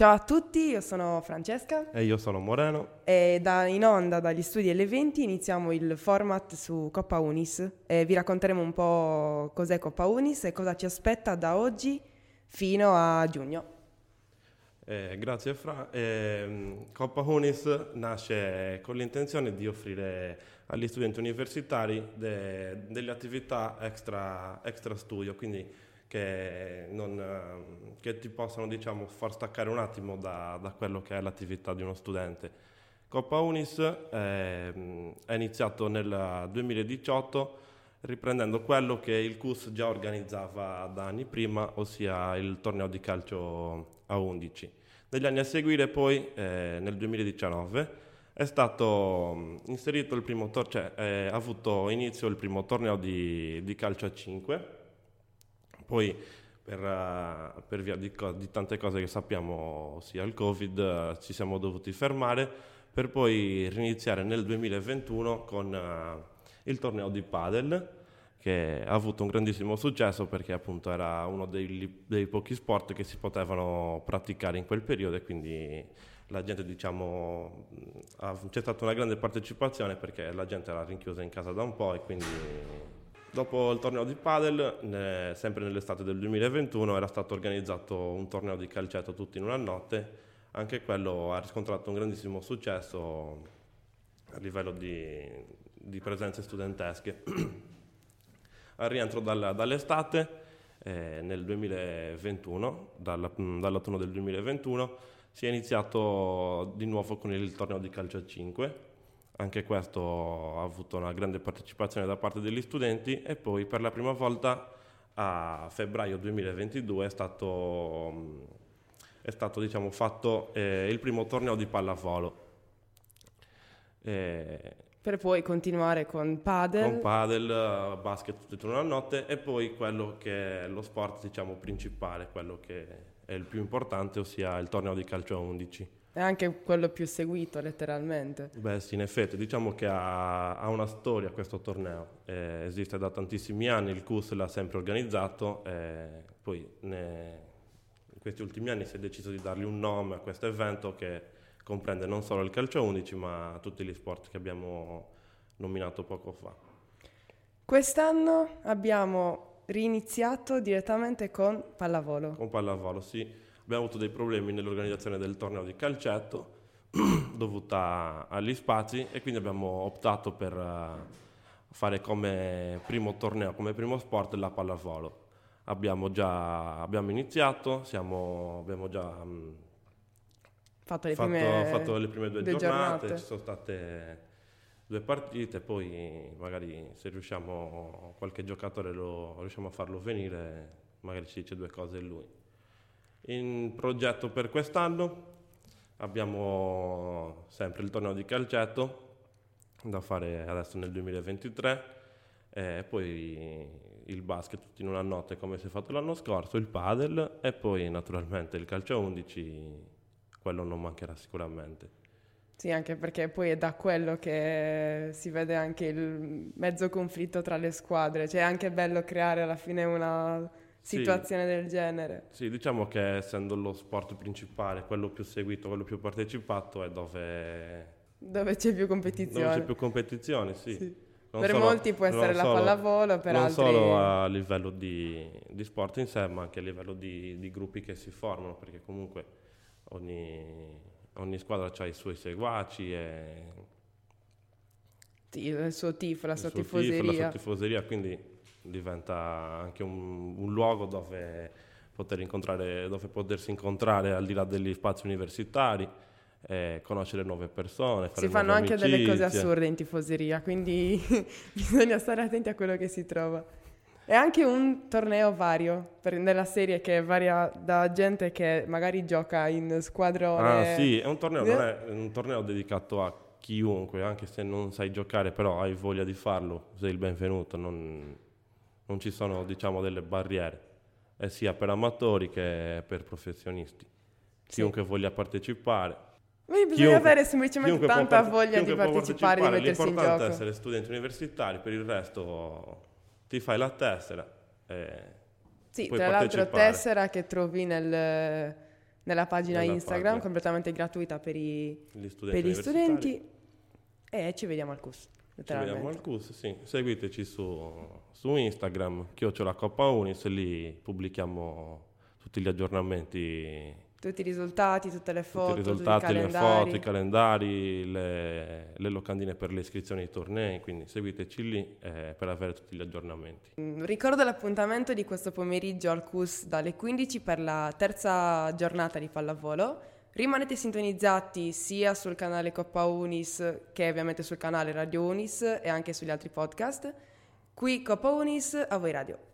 Ciao a tutti, io sono Francesca E io sono Moreno. e da, in onda dagli studi L20 iniziamo il format su Coppa Unis e vi racconteremo un po' cos'è Coppa Unis e cosa ci aspetta da oggi fino a giugno. Eh, grazie Fra. Eh, Coppa Unis nasce con l'intenzione di offrire agli studenti universitari de- delle attività extra, extra studio, quindi che, non, eh, che ti possano diciamo, far staccare un attimo da, da quello che è l'attività di uno studente. Coppa Unis eh, è iniziato nel 2018 riprendendo quello che il CUS già organizzava da anni prima, ossia il torneo di calcio a 11. Negli anni a seguire poi, eh, nel 2019, è stato inserito il primo torneo, cioè eh, ha avuto inizio il primo torneo di, di calcio a 5, poi per, uh, per via di, di, tante cose che sappiamo, ossia il Covid, uh, ci siamo dovuti fermare per poi riniziare nel 2021 con uh, il torneo di padel che ha avuto un grandissimo successo perché appunto era uno dei, dei pochi sport che si potevano praticare in quel periodo e quindi la gente diciamo c'è stata una grande partecipazione perché la gente era rinchiusa in casa da un po' e quindi Dopo il torneo di padel, sempre nell'estate del 2021, era stato organizzato un torneo di calcetto tutto in una notte. Anche quello ha riscontrato un grandissimo successo a livello di, di presenze studentesche. Al rientro dal, dall'estate, eh, nel 2021, dalla, dall'autunno del 2021, si è iniziato di nuovo con il torneo di calcio a 5 anche questo ha avuto una grande partecipazione da parte degli studenti e poi per la prima volta a febbraio 2022 è stato, è stato diciamo, fatto eh, il primo torneo di pallavolo. Eh, per poi continuare con padel. Con padel, basket tutto in una notte e poi quello che è lo sport diciamo, principale, quello che è il più importante, ossia il torneo di calcio a 11. È anche quello più seguito letteralmente. Beh sì, in effetti, diciamo che ha, ha una storia questo torneo, eh, esiste da tantissimi anni, il CUS l'ha sempre organizzato, eh, poi ne, in questi ultimi anni si è deciso di dargli un nome a questo evento che comprende non solo il calcio 11 ma tutti gli sport che abbiamo nominato poco fa. Quest'anno abbiamo riniziato direttamente con pallavolo. Con pallavolo, sì abbiamo avuto dei problemi nell'organizzazione del torneo di calcetto dovuta agli spazi e quindi abbiamo optato per uh, fare come primo torneo, come primo sport la pallavolo. Abbiamo già abbiamo iniziato, siamo, abbiamo già um, fatto, le fatto, prime, fatto, le prime, due, due giornate, giornate, ci sono state due partite, poi magari se riusciamo, qualche giocatore lo riusciamo a farlo venire, magari ci dice due cose lui. In progetto per quest'anno abbiamo sempre il torneo di calcetto da fare adesso nel 2023 e poi il basket tutto in una notte come si è fatto l'anno scorso, il padel e poi naturalmente il calcio 11, quello non mancherà sicuramente. Sì, anche perché poi è da quello che si vede anche il mezzo conflitto tra le squadre, cioè è anche bello creare alla fine una situazione sì, del genere. Sì, diciamo che essendo lo sport principale, quello più seguito, quello più partecipato, è dove... Dove c'è più competizione. Dove c'è più competizione, sì. sì. Per solo, molti può essere la solo, pallavolo, per non altri... Non solo a livello di, di, sport in sé, ma anche a livello di, di gruppi che si formano, perché comunque ogni, ogni squadra ha i suoi seguaci e... Il suo tifo, la sua tifoseria. Tifo, la sua tifoseria, quindi diventa anche un, un luogo dove, poter dove potersi incontrare al di là degli spazi universitari. Eh, conoscere nuove persone. si fanno anche amicizie. delle cose assurde in tifoseria, quindi bisogna stare attenti a quello che si trova. È anche un torneo vario, per, nella serie che varia da gente che magari gioca in squadrone. Ah sì, è un torneo, non è un torneo dedicato a chiunque, anche se non sai giocare, però hai voglia di farlo, sei il benvenuto, non, non ci sono diciamo, delle barriere, eh, sia per amatori che per professionisti. Chiunque sì. voglia partecipare. Quindi bisogna chiunque, avere semplicemente tanta part- voglia di partecipare, partecipare, di mettersi in gioco. L'importante è essere studenti universitari, per il resto ti fai la tessera. sì, tra l'altro tessera che trovi nel, nella pagina Nella Instagram, pagina. completamente gratuita per, i- Gli studenti per gli studenti. E ci vediamo al CUS. Ci vediamo al CUS, sì. Seguiteci su, su Instagram, chiocciola Coppa Unis, lì pubblichiamo tutti gli aggiornamenti, Tutti i risultati, tutte le tutti foto, i risultati, tutti i le foto, i calendari, le, le locandine per le iscrizioni ai tornei, quindi seguiteci lì eh, per avere tutti gli aggiornamenti. Mm, Ricordo l'appuntamento di questo pomeriggio al CUS dalle 15 per la terza giornata di pallavolo. Rimanete sintonizzati sia sul canale Coppa Unis che ovviamente sul canale Radio Unis e anche sugli altri podcast. Qui Coppa Unis, a voi radio.